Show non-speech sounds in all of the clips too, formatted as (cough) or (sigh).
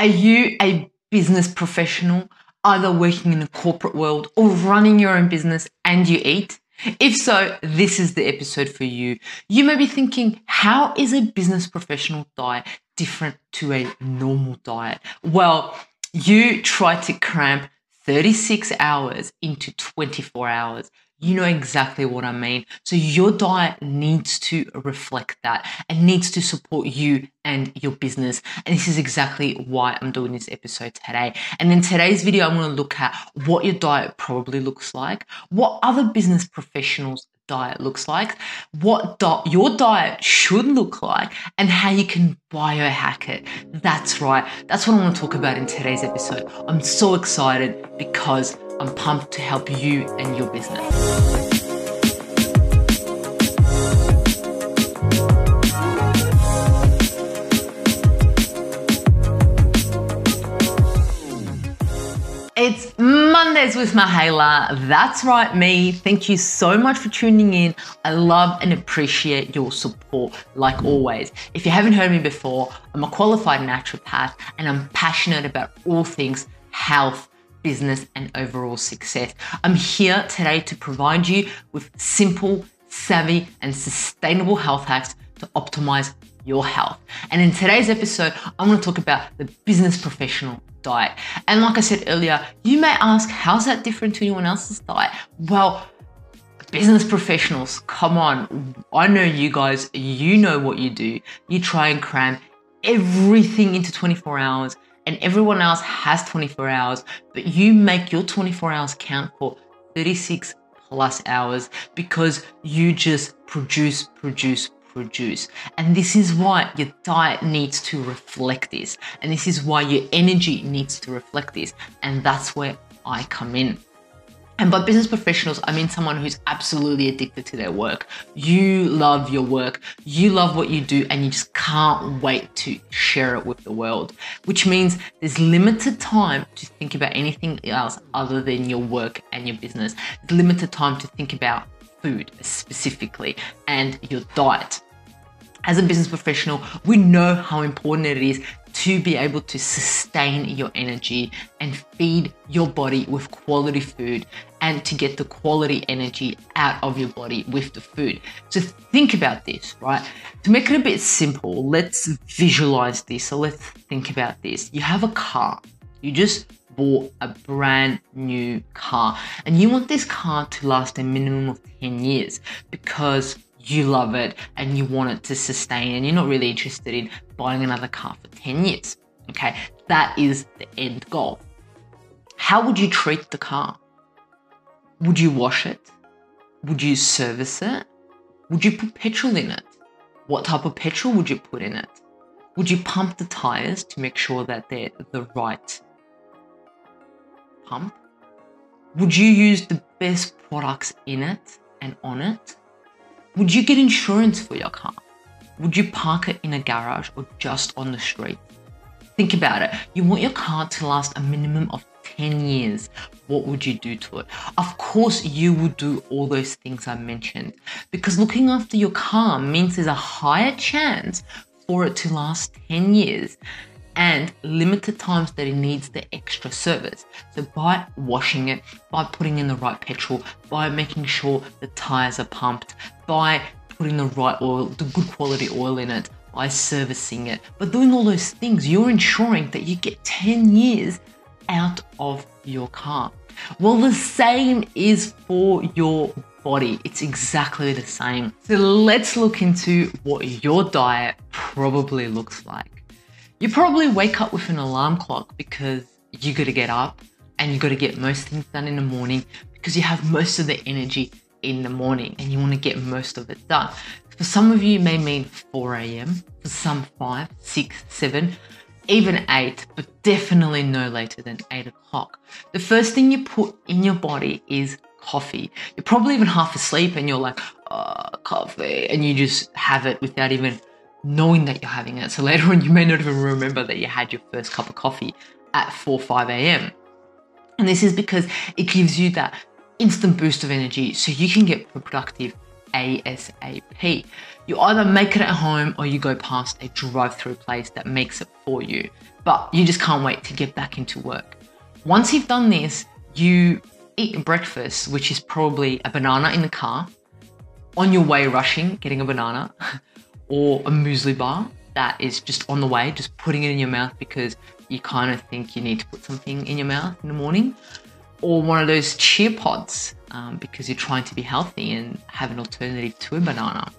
Are you a business professional, either working in the corporate world or running your own business and you eat? If so, this is the episode for you. You may be thinking, how is a business professional diet different to a normal diet? Well, you try to cramp 36 hours into 24 hours you know exactly what I mean. So your diet needs to reflect that and needs to support you and your business. And this is exactly why I'm doing this episode today. And in today's video, I'm going to look at what your diet probably looks like, what other business professionals diet looks like, what di- your diet should look like, and how you can biohack it. That's right. That's what I want to talk about in today's episode. I'm so excited because I'm pumped to help you and your business. It's Mondays with Mihaela. That's right, me. Thank you so much for tuning in. I love and appreciate your support, like always. If you haven't heard me before, I'm a qualified naturopath and I'm passionate about all things health business, and overall success. I'm here today to provide you with simple, savvy, and sustainable health hacks to optimize your health. And in today's episode, I'm going to talk about the business professional diet. And like I said earlier, you may ask, how's that different to anyone else's diet? Well, business professionals, come on. I know you guys, you know what you do. You try and cram everything into 24 hours and everyone else has 24 hours, but you make your 24 hours count for 36 plus hours because you just produce, produce, produce. And this is why your diet needs to reflect this. And this is why your energy needs to reflect this. And that's where I come in. And by business professionals, I mean someone who's absolutely addicted to their work. You love your work, you love what you do, and you just can't wait to share it with the world, which means there's limited time to think about anything else other than your work and your business. There's limited time to think about food specifically and your diet as a business professional, we know how important it is to be able to sustain your energy and feed your body with quality food and to get the quality energy out of your body with the food. So think about this, right? To make it a bit simple, let's visualize this. So let's think about this. You have a car. You just bought a brand new car and you want this car to last a minimum of 10 years because you love it and you want it to sustain and you're not really interested in buying another car for 10 years. Okay, that is the end goal. How would you treat the car? Would you wash it? Would you service it? Would you put petrol in it? What type of petrol would you put in it? Would you pump the tires to make sure that they're the right pump? Would you use the best products in it and on it? Would you get insurance for your car? Would you park it in a garage or just on the street? Think about it. You want your car to last a minimum of 10 years. What would you do to it? Of course, you would do all those things I mentioned because looking after your car means there's a higher chance for it to last 10 years and limited times that it needs the extra service. So by washing it, by putting in the right petrol, by making sure the tires are pumped, by putting the right oil, the good quality oil in it, by servicing it, by doing all those things, you're ensuring that you get 10 years out of your car. Well, the same is for your body. It's exactly the same. So let's look into what your diet probably looks like. You probably wake up with an alarm clock because you got to get up and you got to get most things done in the morning because you have most of the energy in the morning and you want to get most of it done. For some of you, it may mean 4 a.m., for some 5, 6, 7, even 8, but definitely no later than 8 o'clock. The first thing you put in your body is coffee. You're probably even half asleep and you're like, oh, coffee, and you just have it without even knowing that you're having it. So later on, you may not even remember that you had your first cup of coffee at 4 5 a.m. And this is because it gives you that instant boost of energy so you can get productive ASAP. You either make it at home or you go past a drive through place that makes it for you. but you just can't wait to get back into work. Once you've done this, you eat breakfast, which is probably a banana in the car, on your way rushing, getting a banana, (laughs) or a muesli bar that is just on the way, just putting it in your mouth because you kind of think you need to put something in your mouth in the morning, or one of those chia pods um, because you're trying to be healthy and have an alternative to a banana.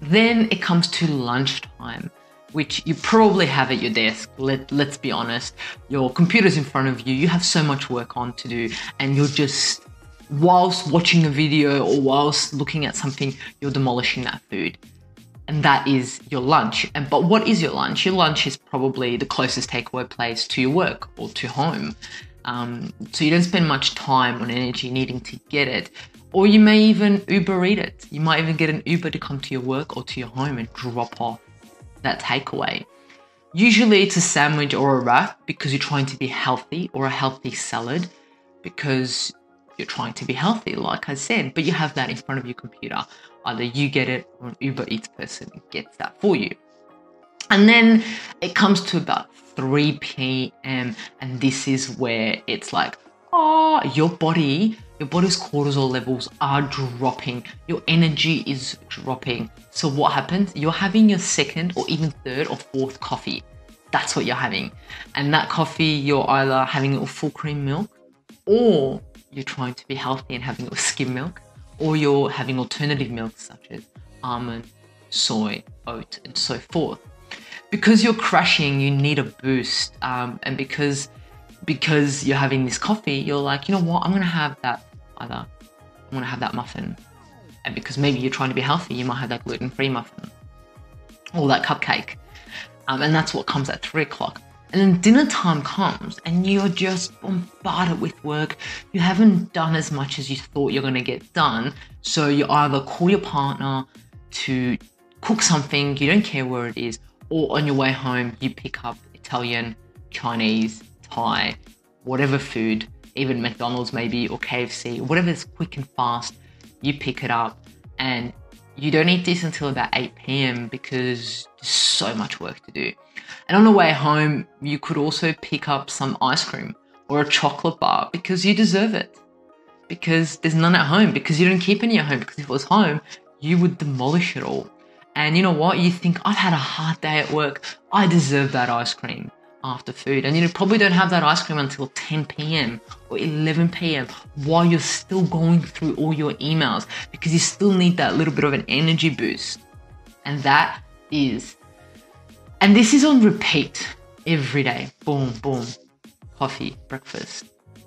Then it comes to lunchtime, which you probably have at your desk. Let, let's be honest. Your computer's in front of you, you have so much work on to do, and you're just, whilst watching a video or whilst looking at something, you're demolishing that food. And that is your lunch. And but what is your lunch? Your lunch is probably the closest takeaway place to your work or to home. Um, so you don't spend much time on energy needing to get it. Or you may even Uber eat it. You might even get an Uber to come to your work or to your home and drop off that takeaway. Usually it's a sandwich or a wrap because you're trying to be healthy or a healthy salad because you're trying to be healthy, like I said, but you have that in front of your computer. Either you get it or an Uber Eats person gets that for you. And then it comes to about 3 p.m. and this is where it's like, oh, your body, your body's cortisol levels are dropping. Your energy is dropping. So what happens? You're having your second or even third or fourth coffee. That's what you're having. And that coffee, you're either having it with full cream milk or you're trying to be healthy and having it with skim milk or you're having alternative milks such as almond, soy, oat, and so forth because you're crashing, you need a boost, um, and because because you're having this coffee, you're like, you know what, I'm gonna have that either. I'm gonna have that muffin, and because maybe you're trying to be healthy, you might have that gluten-free muffin or that cupcake, um, and that's what comes at three o'clock. And then dinner time comes, and you're just bombarded with work. You haven't done as much as you thought you're gonna get done, so you either call your partner to cook something, you don't care where it is, or on your way home, you pick up Italian, Chinese, Thai, whatever food, even McDonald's maybe, or KFC, whatever is quick and fast, you pick it up and you don't eat this until about 8 p.m. because there's so much work to do. And on the way home, you could also pick up some ice cream or a chocolate bar because you deserve it. Because there's none at home, because you don't keep any at home, because if it was home, you would demolish it all. And you know what? You think, I've had a hard day at work. I deserve that ice cream after food. And you probably don't have that ice cream until 10 p.m. or 11 p.m. while you're still going through all your emails because you still need that little bit of an energy boost. And that is, and this is on repeat every day. Boom, boom. Coffee, breakfast,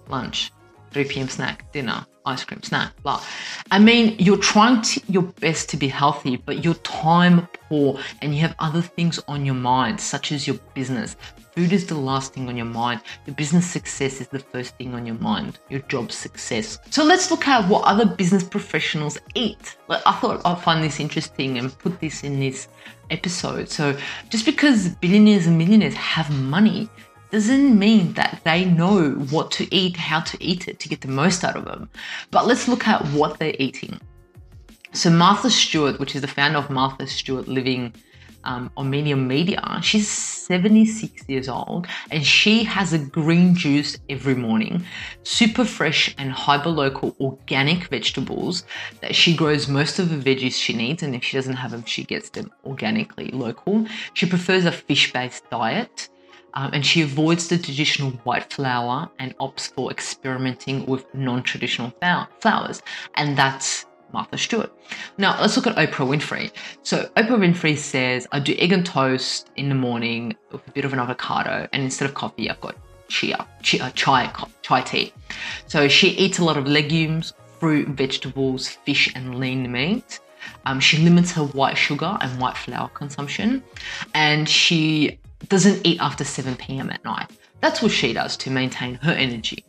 lunch, 3 p.m. snack, dinner, ice cream, snack, blah. I mean, you're trying to, your best to be healthy, but you're time poor and you have other things on your mind, such as your business. Food is the last thing on your mind. Your business success is the first thing on your mind. Your job success. So let's look at what other business professionals eat. Like, I thought I'd find this interesting and put this in this episode. So just because billionaires and millionaires have money doesn't mean that they know what to eat, how to eat it to get the most out of them. But let's look at what they're eating. So Martha Stewart, which is the founder of Martha Stewart Living um, Omnimedia, she's 76 years old and she has a green juice every morning, super fresh and hyper local organic vegetables that she grows most of the veggies she needs. And if she doesn't have them, she gets them organically local. She prefers a fish based diet um, and she avoids the traditional white flour and opts for experimenting with non-traditional flours, and that's Martha Stewart. Now let's look at Oprah Winfrey. So Oprah Winfrey says, "I do egg and toast in the morning with a bit of an avocado, and instead of coffee, I've got chia, chia chai, chai tea." So she eats a lot of legumes, fruit, vegetables, fish, and lean meat. Um, she limits her white sugar and white flour consumption, and she doesn't eat after 7 p.m. at night. That's what she does to maintain her energy.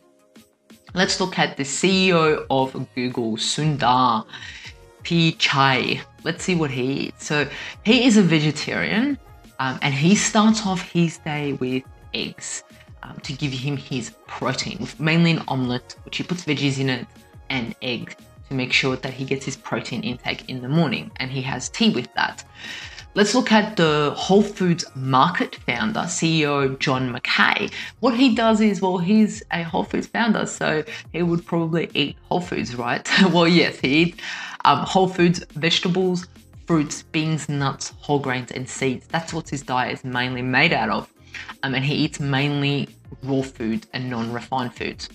Let's look at the CEO of Google, Sundar Pichai. Let's see what he eats. So he is a vegetarian um, and he starts off his day with eggs um, to give him his protein, mainly an omelette, which he puts veggies in it, and egg to make sure that he gets his protein intake in the morning. And he has tea with that. Let's look at the Whole Foods Market founder, CEO John Mackey. What he does is, well, he's a Whole Foods founder, so he would probably eat Whole Foods, right? (laughs) well, yes, he eats um, Whole Foods vegetables, fruits, beans, nuts, whole grains, and seeds. That's what his diet is mainly made out of. Um, and he eats mainly raw food and non refined foods.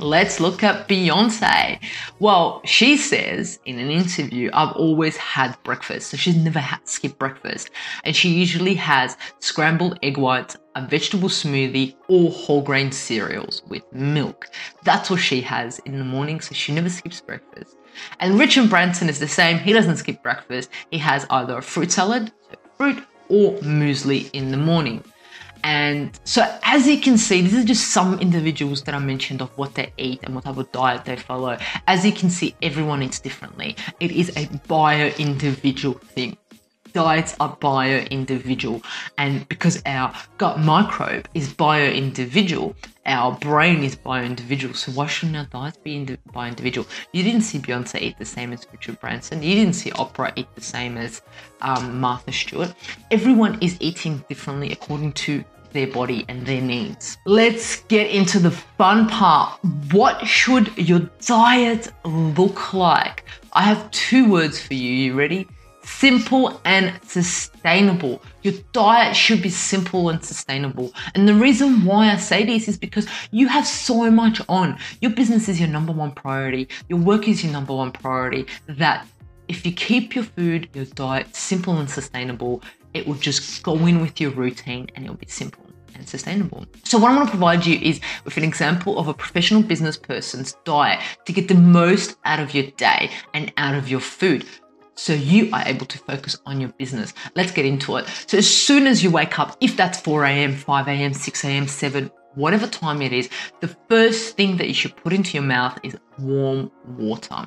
Let's look at Beyonce. Well, she says in an interview, I've always had breakfast. So she's never had skipped breakfast. And she usually has scrambled egg whites, a vegetable smoothie, or whole grain cereals with milk. That's what she has in the morning. So she never skips breakfast. And Richard Branson is the same. He doesn't skip breakfast. He has either a fruit salad, so fruit, or muesli in the morning. And so, as you can see, these are just some individuals that I mentioned of what they eat and what type of diet they follow. As you can see, everyone eats differently. It is a bio individual thing diets are bio individual. And because our gut microbe is bio individual, our brain is bio individual. So why shouldn't our diets be indi- bio individual? You didn't see Beyonce eat the same as Richard Branson. You didn't see Oprah eat the same as um, Martha Stewart. Everyone is eating differently according to their body and their needs. Let's get into the fun part. What should your diet look like? I have two words for you. You ready? Simple and sustainable. Your diet should be simple and sustainable. And the reason why I say this is because you have so much on. Your business is your number one priority, your work is your number one priority. That if you keep your food, your diet simple and sustainable, it will just go in with your routine and it'll be simple and sustainable. So, what I want to provide you is with an example of a professional business person's diet to get the most out of your day and out of your food so you are able to focus on your business. Let's get into it. So, as soon as you wake up, if that's 4 a.m., 5 a.m., 6 a.m., 7, whatever time it is, the first thing that you should put into your mouth is warm water.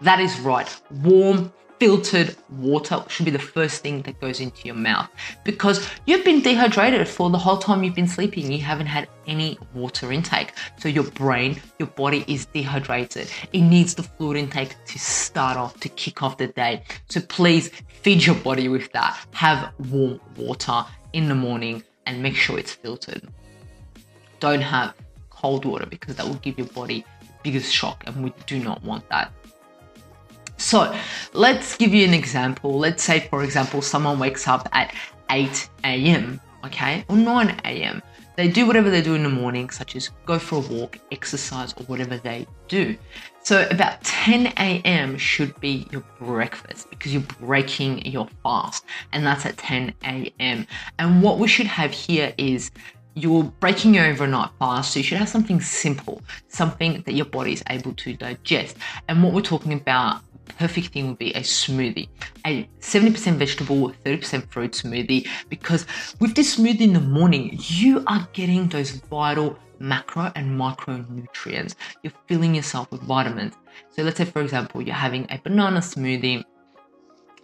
That is right, warm, filtered water should be the first thing that goes into your mouth because you've been dehydrated for the whole time you've been sleeping. You haven't had any water intake. So your brain, your body is dehydrated. It needs the fluid intake to start off, to kick off the day. So please feed your body with that. Have warm water in the morning and make sure it's filtered. Don't have cold water because that will give your body biggest shock and we do not want that. So let's give you an example. Let's say, for example, someone wakes up at 8 a.m., okay, or 9 a.m. They do whatever they do in the morning, such as go for a walk, exercise, or whatever they do. So about 10 a.m. should be your breakfast because you're breaking your fast, and that's at 10 a.m. And what we should have here is you're breaking your overnight fast, so you should have something simple, something that your body is able to digest. And what we're talking about perfect thing would be a smoothie, a 70% vegetable, 30% fruit smoothie. Because with this smoothie in the morning, you are getting those vital macro and micronutrients. You're filling yourself with vitamins. So let's say, for example, you're having a banana smoothie.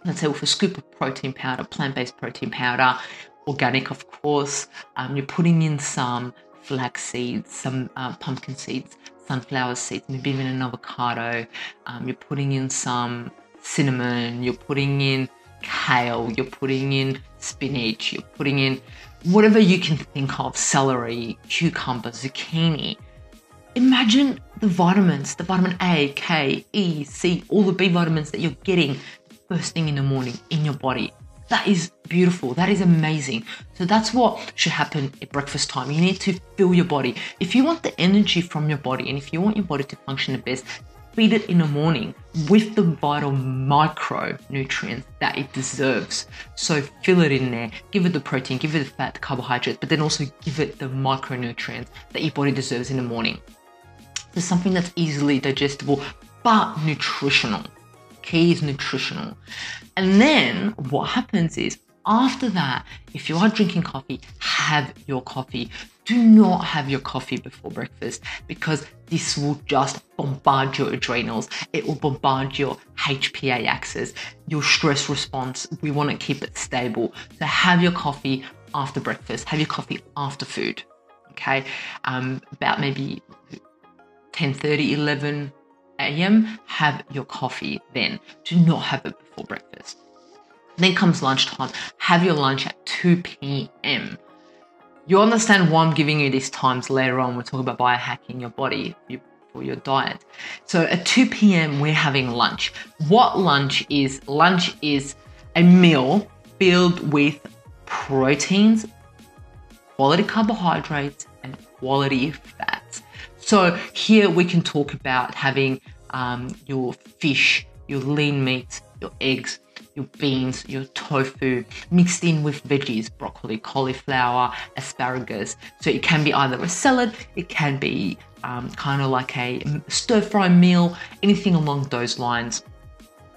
Let's say with a scoop of protein powder, plant-based protein powder, organic, of course. Um, you're putting in some flax seeds, some uh, pumpkin seeds, sunflower seeds, maybe even an avocado. Um, you're putting in some cinnamon, you're putting in kale, you're putting in spinach, you're putting in whatever you can think of celery, cucumber, zucchini. Imagine the vitamins, the vitamin A, K, E, C, all the B vitamins that you're getting first thing in the morning in your body. That is beautiful. That is amazing. So that's what should happen at breakfast time. You need to fill your body. If you want the energy from your body and if you want your body to function the best, feed it in the morning with the vital micronutrients that it deserves. So fill it in there, give it the protein, give it the fat, the carbohydrates, but then also give it the micronutrients that your body deserves in the morning. There's something that's easily digestible but nutritional. Is nutritional. And then what happens is after that, if you are drinking coffee, have your coffee. Do not have your coffee before breakfast because this will just bombard your adrenals. It will bombard your HPA axis, your stress response. We want to keep it stable. So have your coffee after breakfast, have your coffee after food. Okay, um, about maybe 10 30, 11 a.m., have your coffee then. Do not have it before breakfast. Then comes lunchtime. Have your lunch at 2 p.m. You understand why I'm giving you these times later on. We're talking about biohacking your body for your diet. So at 2 p.m., we're having lunch. What lunch is? Lunch is a meal filled with proteins, quality carbohydrates, and quality fats. So here we can talk about having um, your fish, your lean meats, your eggs, your beans, your tofu, mixed in with veggies, broccoli, cauliflower, asparagus. So it can be either a salad, it can be um, kind of like a stir fry meal, anything along those lines.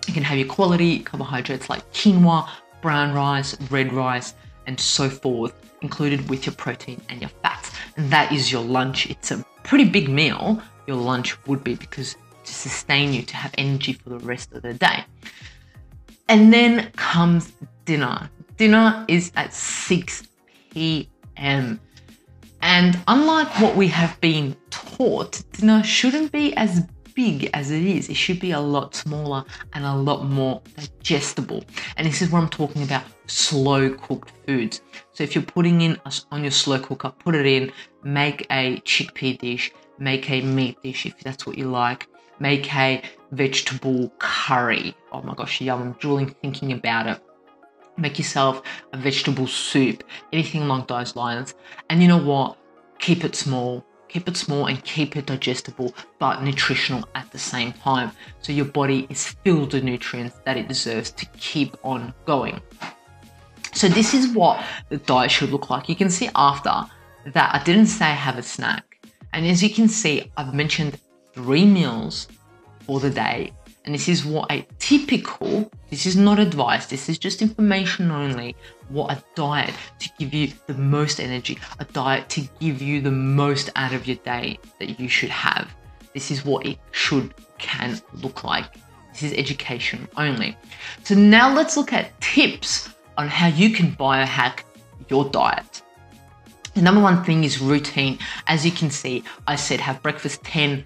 You can have your quality carbohydrates like quinoa, brown rice, red rice, and so forth, included with your protein and your fats. And that is your lunch. It's a pretty big meal, your lunch would be, because to sustain you to have energy for the rest of the day. And then comes dinner. Dinner is at 6 p.m. And unlike what we have been taught, dinner shouldn't be as big as it is. It should be a lot smaller and a lot more digestible. And this is what I'm talking about slow cooked foods. So if you're putting in on your slow cooker, put it in, make a chickpea dish, make a meat dish if that's what you like, make a vegetable curry. Oh my gosh, yum, I'm drooling thinking about it. Make yourself a vegetable soup, anything along those lines. And you know what? Keep it small. Keep it small and keep it digestible but nutritional at the same time. So your body is filled with nutrients that it deserves to keep on going. So this is what the diet should look like. You can see after that I didn't say have a snack. And as you can see, I've mentioned three meals for the day. And this is what a typical, this is not advice, this is just information only, what a diet to give you the most energy, a diet to give you the most out of your day that you should have. This is what it should, can look like. This is education only. So now let's look at tips on how you can biohack your diet. The number one thing is routine. As you can see, I said have breakfast 10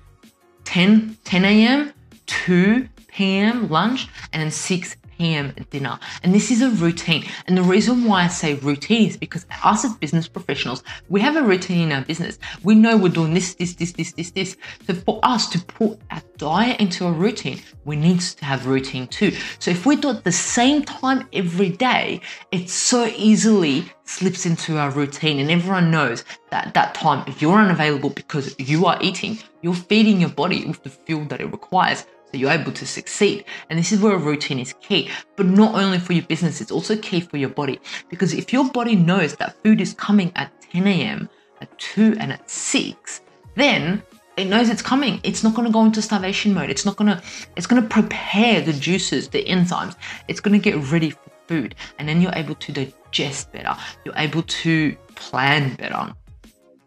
10, 10 a.m., 2 p.m. lunch, and then 6 p.m. dinner. And this is a routine. And the reason why I say routine is because us as business professionals, we have a routine in our business. We know we're doing this, this, this, this, this, this. So for us to put our diet into a routine, we need to have routine too. So if we do it the same time every day, it so easily slips into our routine. And everyone knows that that time, if you're unavailable because you are eating, you're feeding your body with the fuel that it requires so you're able to succeed. And this is where a routine is key, but not only for your business, it's also key for your body. Because if your body knows that food is coming at 10 a.m., at 2 and at 6, then it knows it's coming. It's not going to go into starvation mode. It's not going to, it's going to prepare the juices, the enzymes. It's going to get ready for food. And then you're able to digest better. You're able to plan better.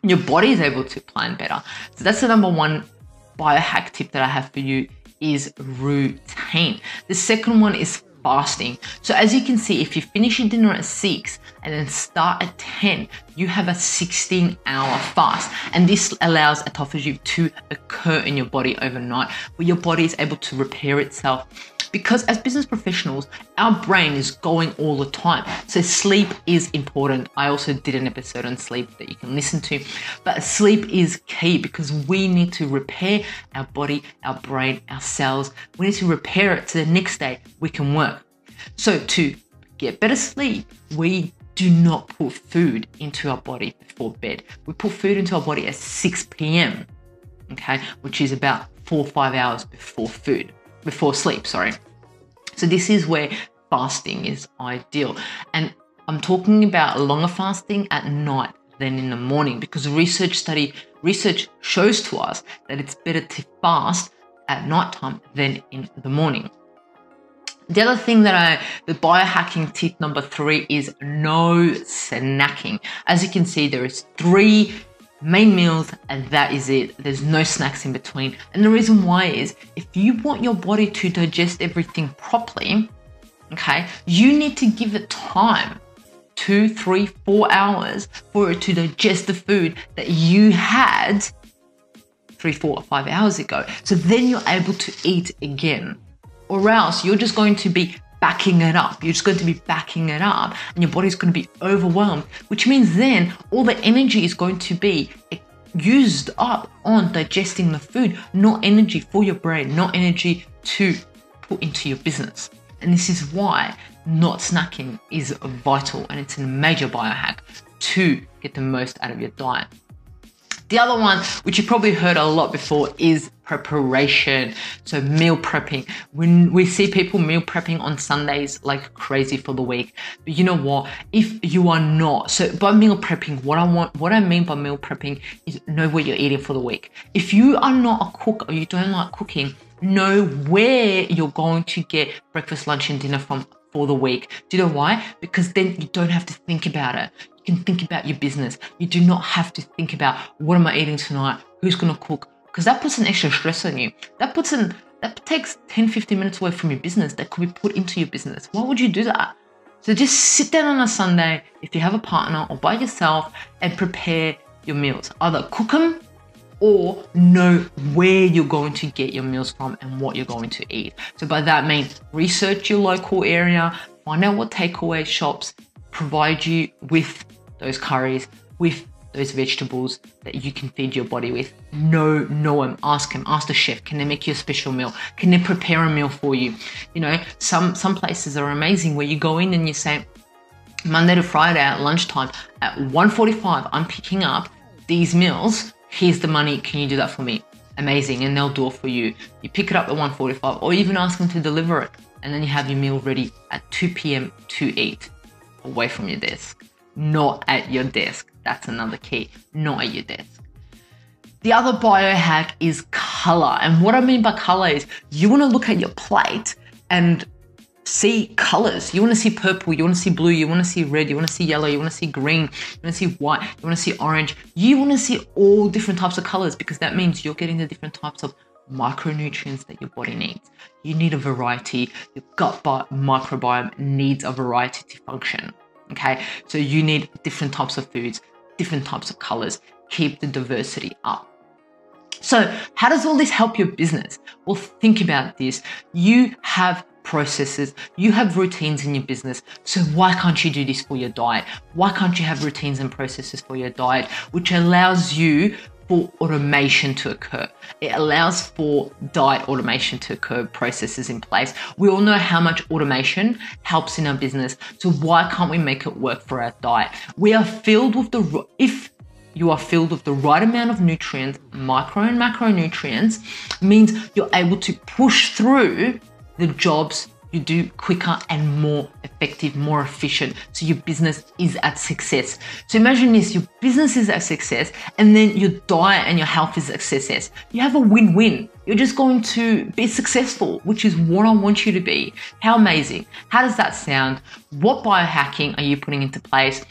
Your body is able to plan better. So that's the number one biohack tip that I have for you is routine. The second one is fasting. So as you can see, if you finish your dinner at 6 and then start at 10, you have a 16 hour fast. And this allows autophagy to occur in your body overnight, where your body is able to repair itself because as business professionals, our brain is going all the time. So sleep is important. I also did an episode on sleep that you can listen to. But sleep is key because we need to repair our body, our brain, our cells. We need to repair it so the next day we can work. So to get better sleep, we do not put food into our body before bed. We put food into our body at 6 p.m., okay, which is about four or five hours before food before sleep, sorry. So this is where fasting is ideal. And I'm talking about longer fasting at night than in the morning because research study research shows to us that it's better to fast at nighttime than in the morning. The other thing that I, the biohacking tip number three is no snacking. As you can see, there is three main meals, and that is it. There's no snacks in between. And the reason why is if you want your body to digest everything properly, okay, you need to give it time two, three, four hours for it to digest the food that you had three, four, or five hours ago. So then you're able to eat again. Or else you're just going to be backing it up. You're just going to be backing it up and your body's going to be overwhelmed, which means then all the energy is going to be used up on digesting the food, not energy for your brain, not energy to put into your business. And this is why not snacking is vital and it's a major biohack to get the most out of your diet. The other one, which you probably heard a lot before, is preparation. So meal prepping. When we see people meal prepping on Sundays like crazy for the week. But you know what? If you are not, so by meal prepping, what I want, what I mean by meal prepping is know what you're eating for the week. If you are not a cook or you don't like cooking, know where you're going to get breakfast, lunch, and dinner from for the week. Do you know why? Because then you don't have to think about it. You can think about your business. You do not have to think about what am I eating tonight? Who's gonna cook? Because that puts an extra stress on you. That puts an that takes 10, 15 minutes away from your business that could be put into your business. Why would you do that? So just sit down on a Sunday if you have a partner or by yourself and prepare your meals. Either cook them or know where you're going to get your meals from and what you're going to eat. So by that means, research your local area, find out what takeaway shops provide you with those curries, with those vegetables that you can feed your body with. Know, know them. Ask him. Ask the chef. Can they make you a special meal? Can they prepare a meal for you? You know, some some places are amazing where you go in and you say, Monday to Friday at lunchtime at 1:45, I'm picking up these meals here's the money, can you do that for me? Amazing, and they'll do it for you. You pick it up at 1:45, or even ask them to deliver it, and then you have your meal ready at 2 p.m. to eat, away from your desk, not at your desk. That's another key, not at your desk. The other biohack is color, and what I mean by color is you want to look at your plate and see colors. You want to see purple, you want to see blue, you want to see red, you want to see yellow, you want to see green, you want to see white, you want to see orange. You want to see all different types of colors because that means you're getting the different types of micronutrients that your body needs. You need a variety. Your gut microbiome needs a variety to function. Okay, so you need different types of foods, different types of colors. Keep the diversity up. So, how does all this help your business? Well, think about this. You have processes, you have routines in your business. So why can't you do this for your diet? Why can't you have routines and processes for your diet, which allows you for automation to occur. It allows for diet automation to occur, processes in place. We all know how much automation helps in our business. So why can't we make it work for our diet? We are filled with the, if you are filled with the right amount of nutrients, micro and macronutrients, means you're able to push through the jobs you do quicker and more effective, more efficient. So your business is at success. So imagine this, your business is at success and then your diet and your health is at success. You have a win-win. You're just going to be successful, which is what I want you to be. How amazing. How does that sound? What biohacking are you putting into place?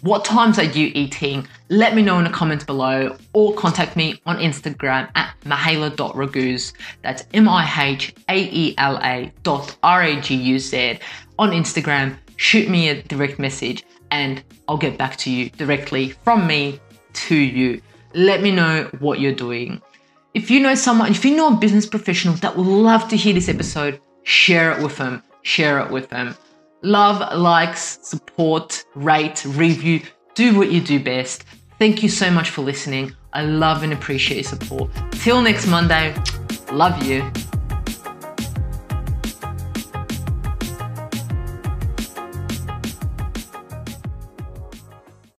What times are you eating? Let me know in the comments below or contact me on Instagram at mihaela.raguz. That's M-I-H-A-E-L-A dot R-A-G-U-Z on Instagram. Shoot me a direct message and I'll get back to you directly from me to you. Let me know what you're doing. If you know someone, if you know a business professional that would love to hear this episode, share it with them. Share it with them. Love, likes, support, rate, review. Do what you do best. Thank you so much for listening. I love and appreciate your support. Till next Monday, love you.